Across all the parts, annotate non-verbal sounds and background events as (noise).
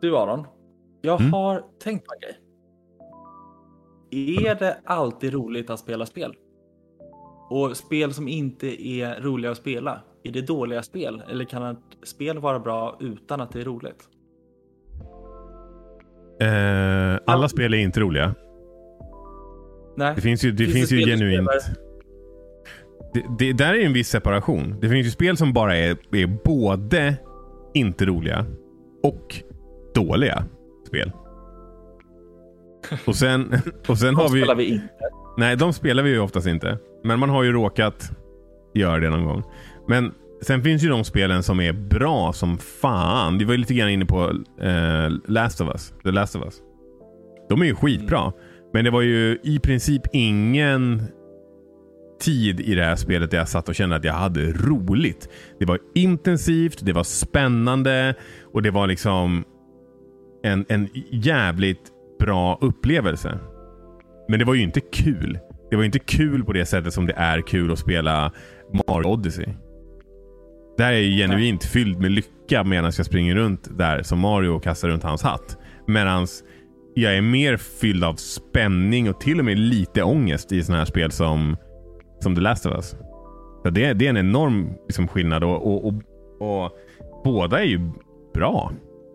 Du Aron, jag Mm. har tänkt på en grej. Är det alltid roligt att spela spel? Och spel som inte är roliga att spela, är det dåliga spel? Eller kan ett spel vara bra utan att det är roligt? Eh, alla spel är inte roliga. Nej. Det finns ju, det Finns finns det ju genuint... Det, det, där är ju en viss separation. Det finns ju spel som bara är, är både inte roliga och dåliga spel. Och sen, (laughs) och sen har vi... spelar vi inte. Nej, de spelar vi ju oftast inte. Men man har ju råkat göra det någon gång. Men sen finns ju de spelen som är bra som fan. Vi var ju lite grann inne på eh, Last of Us. The Last of Us. De är ju skitbra. Men det var ju i princip ingen tid i det här spelet där jag satt och kände att jag hade roligt. Det var intensivt, det var spännande och det var liksom en, en jävligt bra upplevelse. Men det var ju inte kul. Det var inte kul på det sättet som det är kul att spela Mario Odyssey. Det här är ju genuint fylld med lycka medan jag springer runt där som Mario och kastar runt hans hatt. Medan jag är mer fylld av spänning och till och med lite ångest i sådana här spel som, som The Last of Us. Så det, det är en enorm liksom, skillnad och, och, och, och båda är ju bra.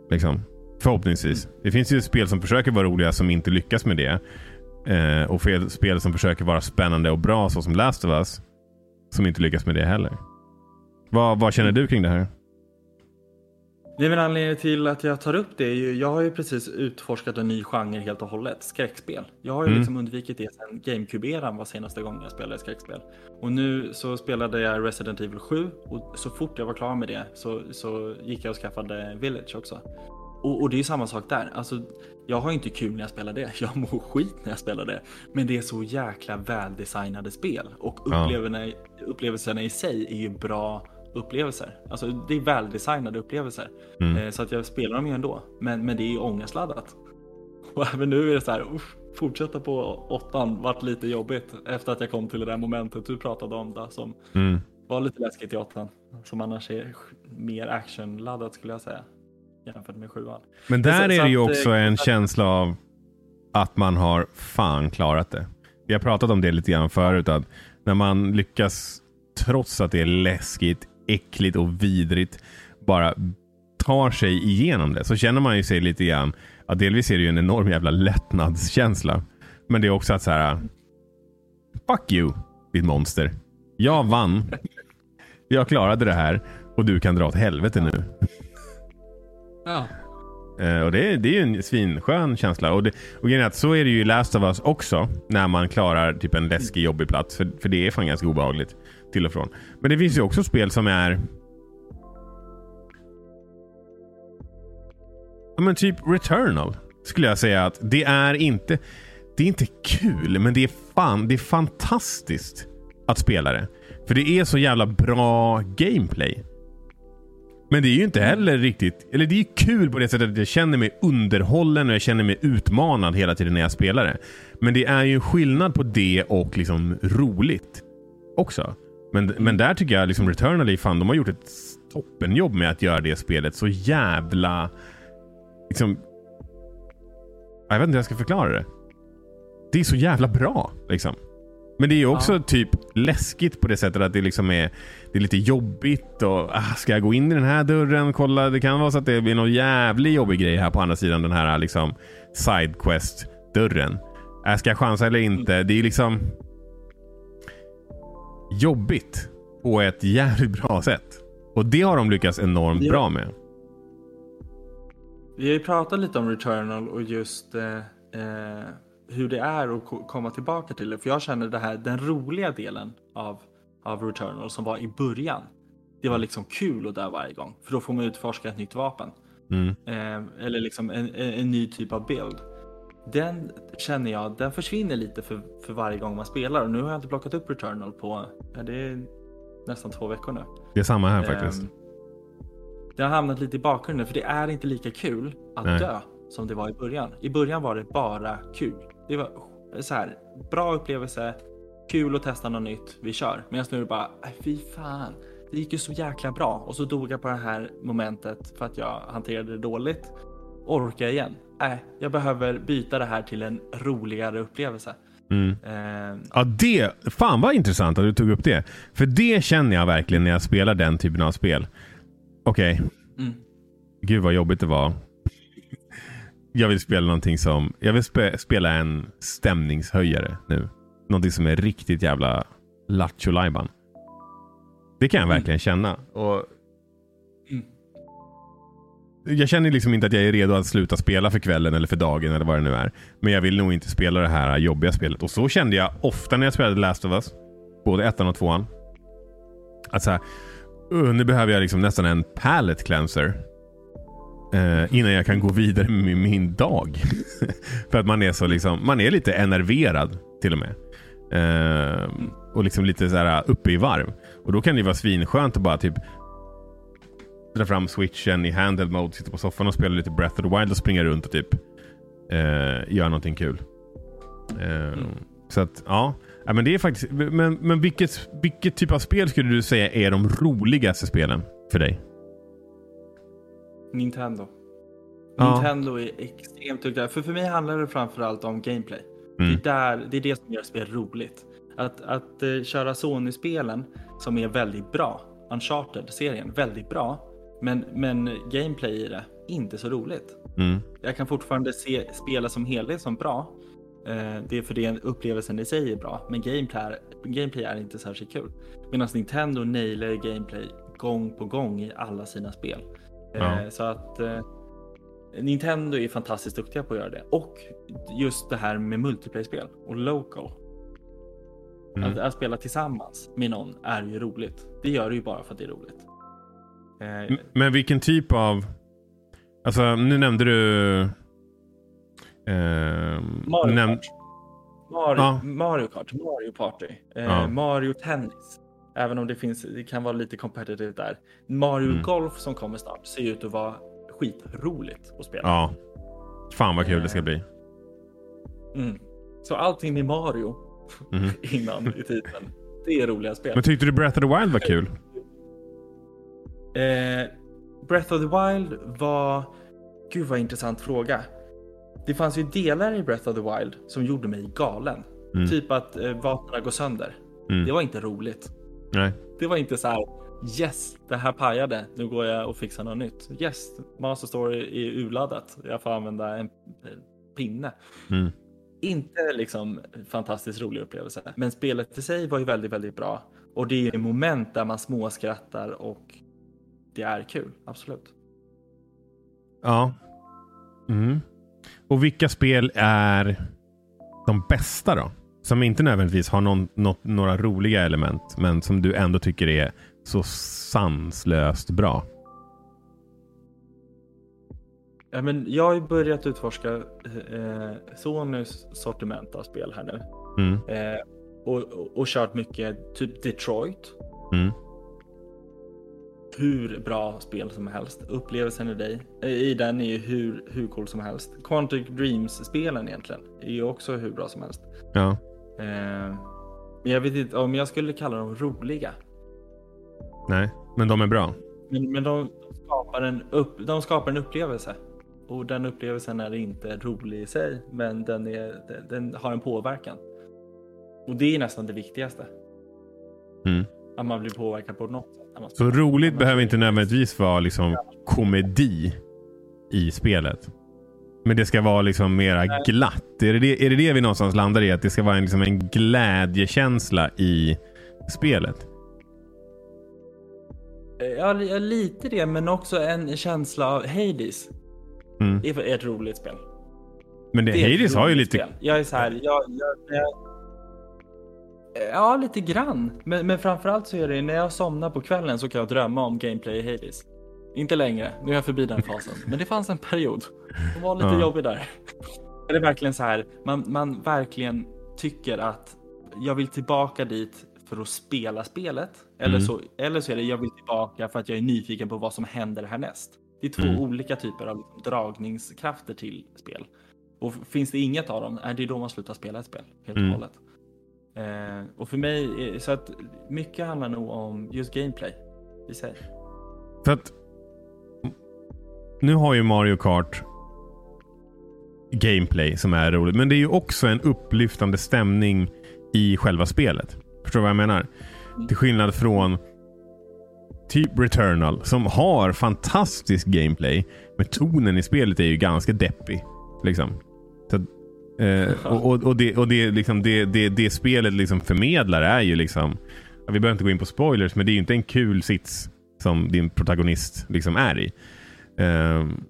Liksom. Förhoppningsvis. Det finns ju spel som försöker vara roliga som inte lyckas med det. Eh, och fel, spel som försöker vara spännande och bra så som Last of Us. Som inte lyckas med det heller. Vad, vad känner du kring det här? Det är väl anledningen till att jag tar upp det. är ju- Jag har ju precis utforskat en ny genre helt och hållet. Skräckspel. Jag har ju Mm. liksom undvikit det sedan GameCube-eran var senaste gången jag spelade skräckspel. Och nu så spelade jag Resident Evil 7 och så fort jag var klar med det så, så gick jag och skaffade Village också. Och, och det är samma sak där. Alltså, jag har inte kul när jag spelar det. Jag mår skit när jag spelar det. Men det är så jäkla väldesignade spel. Och upplevelserna, upplevelserna i sig är ju bra upplevelser. Alltså det är väldesignade upplevelser. Mm. Eh, Så att jag spelar dem ju ändå. Men, men det är ju ångestladdat. Och även nu är det så här, usch, fortsätta på åttan vart lite jobbigt efter att jag kom till det där momentet du pratade om det som Mm. var lite läskigt i åttan. Som annars är mer actionladdat skulle jag säga. Jämfört med sjuan. Men där Så- är det ju att, också eh, en känsla av att man har fan klarat det. Vi har pratat om det lite grann förut. Att när man lyckas, trots att det är läskigt, äckligt och vidrigt, bara tar sig igenom det. Så känner man ju sig lite grann, ja, delvis är det ju en enorm jävla lättnadskänsla. Men det är också att så här. Fuck you, ditt monster. Jag vann. Jag klarade det här och du kan dra åt helvete nu. Ja. Eh, och det, det är ju en svinskön känsla. Och, det, och grejen är att så är det ju i Last of Us också. När man klarar typ en läskig jobbig plats. För, för det är fan ganska obehagligt. Till och från. Men det finns ju också spel som är... Ja men typ Returnal. Skulle jag säga att det är inte... Det är inte kul, men det är fan, det är fantastiskt att spela det. För det är så jävla bra gameplay. Men det är ju inte heller riktigt... Eller det är ju kul på det sättet att jag känner mig underhållen och jag känner mig utmanad hela tiden när jag spelar det. Men det är ju skillnad på det och liksom roligt också. Men, men där tycker jag liksom Returnal är fan, de har gjort ett toppenjobb med att göra det spelet så jävla... Liksom... Jag vet inte hur jag ska förklara det. Det är så jävla bra liksom. Men det är ju också Ja. typ läskigt på det sättet att det liksom är, det är lite jobbigt och ah, ska jag gå in i den här dörren? Kolla, det kan vara så att det blir någon jävligt jobbig grej här på andra sidan den här liksom sidequest dörren. Äh, ska jag chansa eller inte? Det är liksom jobbigt på ett jävligt bra sätt. Och det har de lyckats enormt Ja. bra med. Vi har ju pratat lite om Returnal och just eh, eh, hur det är att ko- komma tillbaka till det. För jag känner det här, den roliga delen av, av Returnal som var i början. Det var liksom kul att dö varje gång. För då får man utforska ett nytt vapen. Mm. Eh, eller liksom en, en, en ny typ av bild. Den känner jag, den försvinner lite för, för varje gång man spelar. Och nu har jag inte plockat upp Returnal på, ja, det är nästan två veckor nu. Det är samma här faktiskt. Ehm, Det har hamnat lite i bakgrunden för det är inte lika kul att Nej. dö som det var i början. I början var det bara kul. Det var så här, bra upplevelse, kul att testa något nytt, vi kör. Medan nu är det bara, "Aj, fy fan, det gick ju så jäkla bra. Och så dog jag på det här momentet för att jag hanterade det dåligt. orkar jag igen. Nej, jag behöver byta det här till en roligare upplevelse. Mm. Eh, Ja, det. Fan vad intressant att du tog upp det. För det känner jag verkligen när jag spelar den typen av spel. Okej, mm. gud vad jobbigt det var. Jag vill spela någonting som, jag vill spe, spela en stämningshöjare nu. Någonting som är riktigt jävla lattjo. Det kan jag Mm. verkligen känna. Och Mm. jag känner liksom inte att jag är redo att sluta spela för kvällen eller för dagen eller vad det nu är. Men jag vill nog inte spela det här jobbiga spelet. Och så kände jag ofta när jag spelade Last of Us. Både ettan och tvåan. Att så här, "Uh, nu behöver jag liksom nästan en palette cleanser. Eh, innan jag kan gå vidare med min dag. (laughs) för att man är så liksom, man är lite enerverad till och med. Eh, och liksom lite så här uppe i varv. Och då kan det vara svinskönt att bara typ dra fram switchen i handheld mode, sitta på soffan och spela lite Breath of the Wild och springa runt och typ eh, göra någonting kul. Eh, Så att ja, ja men det är faktiskt. Men, men vilket, vilket typ av spel skulle du säga är de roligaste spelen för dig? Nintendo. Ja. Nintendo är extremt duktiga. För för mig handlar det framförallt om gameplay. Mm. Det, är där, det är det som gör spel roligt. Att, att eh, köra Sony-spelen som är väldigt bra. Uncharted-serien, väldigt bra. Men, men gameplay i det, inte så roligt. Mm. Jag kan fortfarande se spela som helhet som bra. Eh, det är för det upplevelsen i sig är bra. Men gameplay är, gameplay är inte särskilt kul. Medan Nintendo nailar gameplay gång på gång i alla sina spel. Eh, Ja. Så att eh, Nintendo är fantastiskt duktiga på att göra det. Och just det här med multiplayer-spel och local. Mm. Att, att spela tillsammans med någon är ju roligt. Det gör det ju bara för att det är roligt. Eh, Men vilken typ av... Alltså nu nämnde du... ehm, Mario näm- Kart. Mario, Ja. Mario Kart, Mario Party, eh, Ja. Mario Tennis. Även om det, finns, det kan vara lite competitive där. Mario Mm. Golf som kommer snart ser ut att vara skitroligt att spela. Ja. Fan vad kul det ska bli. Mm. Så allting med Mario Mhm. (laughs) innan i titeln, det är roliga spel. Men tyckte du Breath of the Wild var kul? Eh, Breath of the Wild var... Gud vad intressant fråga. Det fanns ju delar i Breath of the Wild som gjorde mig galen. Mm. Typ att eh, vapnen går sönder. Mm. Det var inte roligt. Nej. Det var inte så här yes, det här pajade. Nu går jag och fixar något nytt. Yes, Master Story är urladdat. Jag får använda en pinne. Mm. Inte liksom fantastiskt rolig upplevelse, men spelet i sig var ju väldigt, väldigt bra. Och det är ju moment där man småskrattar och det är kul, absolut. Ja. Mm. Och vilka spel är de bästa då? Som inte nödvändigtvis har någon, något, några roliga element, men som du ändå tycker är så sanslöst bra. Ja, men jag har ju börjat utforska eh, Sonys sortiment av spel här nu. Mm. Eh, och, och, och kört mycket, typ Detroit. Mm. hur bra spel som helst. Upplevelsen i, dig, eh, i den är ju hur, hur cool som helst. Quantic Dreams-spelen egentligen är ju också hur bra som helst. Ja. Eh, jag vet inte om jag skulle kalla dem roliga. Nej, men de är bra. Men, men de, skapar en upp, de skapar en upplevelse. Och den upplevelsen är inte rolig i sig, men den, är, den, den har en påverkan. Och det är nästan det viktigaste. Mm. Att man blir påverkad på något sätt. Så roligt behöver inte nödvändigtvis vara liksom komedi i spelet. Men det ska vara liksom mera glatt. Är det det, är det det vi någonstans landar i? Att det ska vara en, liksom en glädjekänsla i spelet? Ja, li- ja, lite det, men också en känsla av Hades. Mm. Det är ett roligt spel. Men det, Det Hades har ju lite... spel. Jag är så här, jag, jag, jag, Ja, lite grann. Men, men framförallt så är det när jag somnar på kvällen så kan jag drömma om gameplay i Hades. Inte längre, nu är jag förbi den fasen. Men det fanns en period. som var lite Ja. jobbig där. Det är verkligen så här, man, man verkligen tycker att jag vill tillbaka dit för att spela spelet. Eller, Mm. så, eller så är det jag vill tillbaka för att jag är nyfiken på vad som händer härnäst. Det är två Mm. olika typer av dragningskrafter till spel. Och finns det inget av dem, är det då man slutar spela ett spel helt och Mm. hållet. Eh, och för mig, är- så att mycket handlar nog om just gameplay i sig. För att nu har ju Mario Kart gameplay som är roligt. Men det är ju också en upplyftande stämning i själva spelet. Förstår du vad jag menar? Till skillnad från typ Returnal som har fantastisk gameplay. Men tonen i spelet är ju ganska deppig. Liksom. Så, eh, (laughs) och och, och, det, och det, liksom, det, det, det spelet liksom förmedlar är ju liksom... Vi behöver inte gå in på spoilers, men det är ju inte en kul sits som din protagonist liksom är i. Um,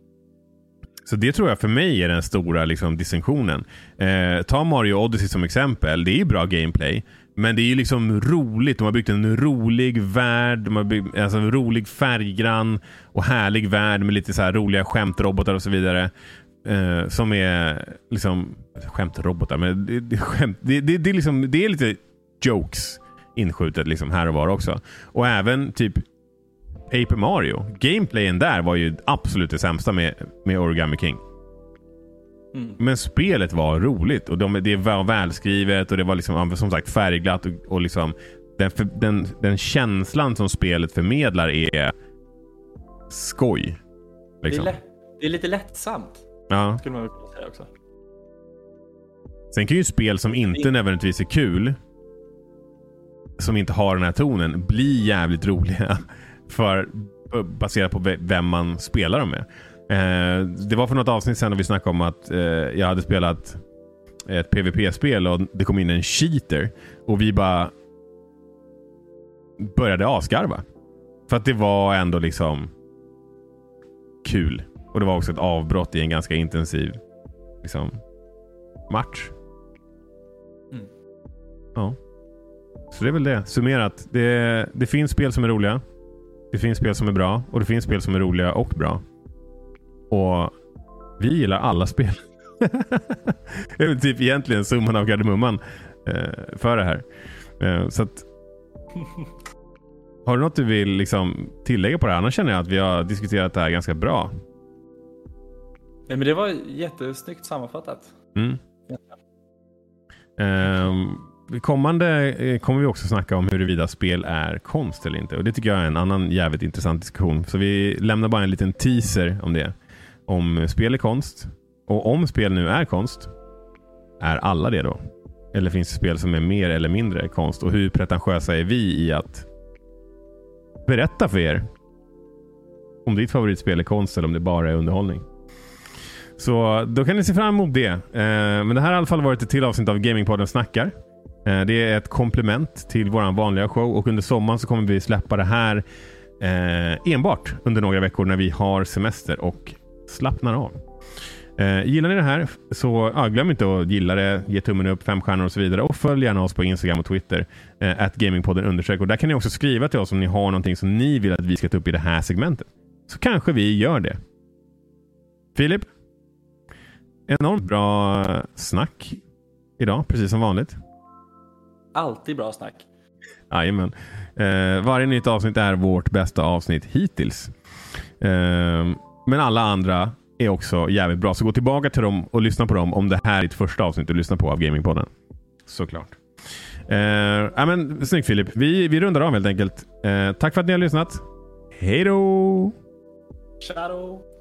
så det tror jag för mig är den stora liksom, distinktionen. Eh, ta Mario Odyssey som exempel. Det är ju bra gameplay. Men det är ju liksom roligt. De har byggt en rolig värld. De har byggt alltså en rolig färggrann och härlig värld med lite så här roliga skämtrobotar och så vidare. Eh, som är liksom... Skämtrobotar, men det, det, skämt, det, det, det, är liksom, det är lite jokes inskjutet liksom här och var också. Och även typ Paper Mario. Gameplayen där var ju absolut det sämsta med, med Origami King. Mm. Men spelet var roligt och de, det var välskrivet och det var liksom, som sagt färgglatt och, och liksom den, den, den, känslan som spelet förmedlar är skoj. Liksom. Det, är lätt, det, är lite lättsamt. Ja. Skulle man kunna säga också. Sen kan ju spel som inte nödvändigtvis är kul som inte har den här tonen bli jävligt roliga. För, baserat på vem man spelar dem med. Eh, det var för något avsnitt sedan då vi snackade om att eh, jag hade spelat ett PVP-spel och det kom in en cheater. Och vi bara började asgarva. För att det var ändå liksom kul. Och det var också ett avbrott i en ganska intensiv liksom, match. Mm. Ja. Så det är väl det. Summerat. Det, det finns spel som är roliga. Det finns spel som är bra och det finns spel som är roliga och bra. Och vi gillar alla spel. (laughs) det är väl typ egentligen summan av kardemumman eh, för det här. Eh, så att, har du något du vill liksom tillägga på det här? Annars känner jag att vi har diskuterat det här ganska bra. Nej, men det var jättesnyggt sammanfattat. Mm. Um, kommande eh, kommer vi också snacka om huruvida spel är konst eller inte. Och Det tycker jag är en annan jävligt intressant diskussion. Så vi lämnar bara en liten teaser om det. Om spel är konst. Och om spel nu är konst, är alla det då? Eller finns det spel som är mer eller mindre konst? Och hur pretentiösa är vi i att berätta för er om ditt favoritspel är konst eller om det bara är underhållning? Så då kan ni se fram emot det. Eh, men det här har i alla fall varit ett till avsnitt av Gamingpodden Snackar. Eh, det är ett komplement till vår vanliga show och under sommaren så kommer vi släppa det här eh, enbart under några veckor när vi har semester och slappnar av. Eh, gillar ni det här så ja, glöm inte att gilla det, ge tummen upp, fem stjärnor och så vidare. Och följ gärna oss på Instagram och Twitter. Eh, gamingpodden undersök. Och där kan ni också skriva till oss om ni har någonting som ni vill att vi ska ta upp i det här segmentet. Så kanske vi gör det. Filip? Enormt bra snack idag, precis som vanligt. Alltid bra snack. Jajamän. Eh, varje nytt avsnitt är vårt bästa avsnitt hittills. Eh, men alla andra är också jävligt bra. Så gå tillbaka till dem och lyssna på dem om det här är ditt första avsnitt du lyssnar på av Gamingpodden. Såklart. Eh, ja, men, snyggt Filip. Vi, vi rundar av helt enkelt. Eh, tack för att ni har lyssnat. Hej då! Ciao!